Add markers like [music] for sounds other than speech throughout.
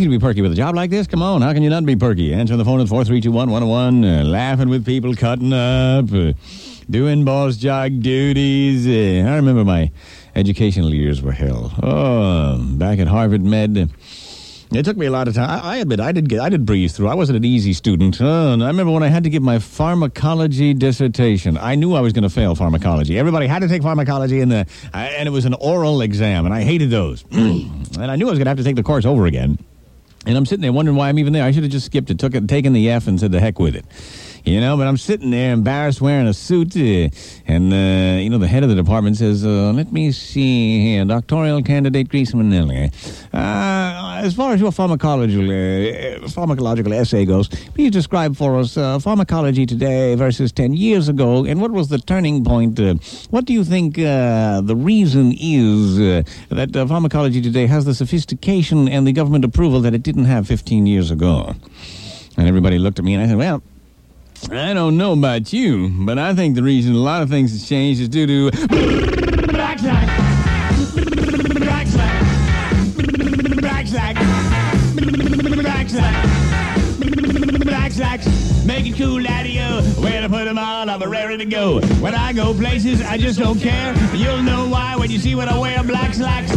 easy to be perky with a job like this. Come on, how can you not be perky? Answering the phone at 4321101, uh, laughing with people, cutting up, uh, doing boss jock duties. Uh, I remember my educational years were hell. Oh, back at Harvard Med. uh, It took me a lot of time. I, admit I did get, I did breeze through. I wasn't an easy student. And I remember when I had to give my pharmacology dissertation. I knew I was going to fail pharmacology. Everybody had to take pharmacology, and the I- and it was an oral exam, and I hated those. [clears throat] and I knew I was going to have to take the course over again. And I'm sitting there wondering why I'm even there. I should have just skipped it, took it, taken the F, and said the heck with it. You know, but I'm sitting there embarrassed wearing a suit, uh, and, uh, you know, the head of the department says, uh, let me see here, doctoral candidate Grease Manelli. Uh, as far as your pharmacological, uh, pharmacological essay goes, please describe for us uh, pharmacology today versus 10 years ago, and what was the turning point? Uh, what do you think the reason is that pharmacology today has the sophistication and the government approval that it didn't have 15 years ago? And everybody looked at me, and I said, well, I don't know about you, but I think the reason a lot of things have changed is due to black slack, black slack, black slack, black slack, black slacks. Make it cool, daddy-o. When put them on, I'm ready to go. When I go places, I just don't care. You'll know why when you see when I wear black slacks.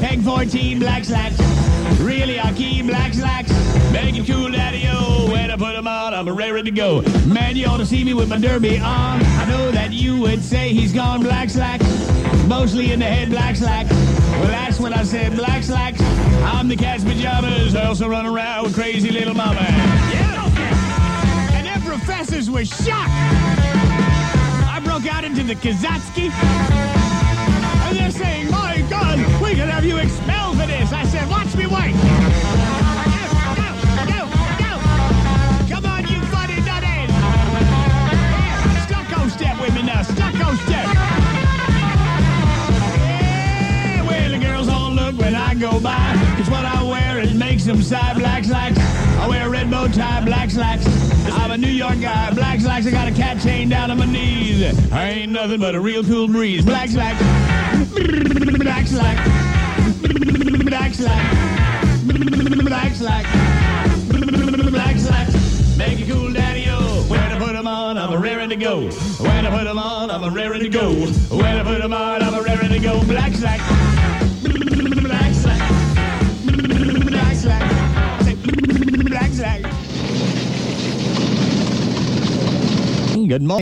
Peg 14 black slacks. Really, I keep black slacks. On, I'm ready to go. Man, you ought to see me with my derby on. I know that you would say he's gone black slacks. Mostly in the head black slacks. Well, that's when I said black slacks. I'm the cat's pajamas. I also run around with crazy little mama. Yeah. And them professors were shocked. I broke out into the Kazatsky. And they're saying, my God, we could have you expelled for this. I said, watch me wait. Go by. Cause what I wear, it makes them sigh black slacks. I wear a red bow tie, black slacks. I'm a New York guy, black slacks. I got a cat chain down on my knees. I ain't nothing but a real cool breeze. Black slacks. Black slacks. Black slacks. Black slacks. Black slacks. Make it cool, daddy-o. When I put 'em on, I'm a raring to go. When I put 'em on, I'm a raring to go. When I put 'em on, I'm a raring to go. Black slacks. Good morning.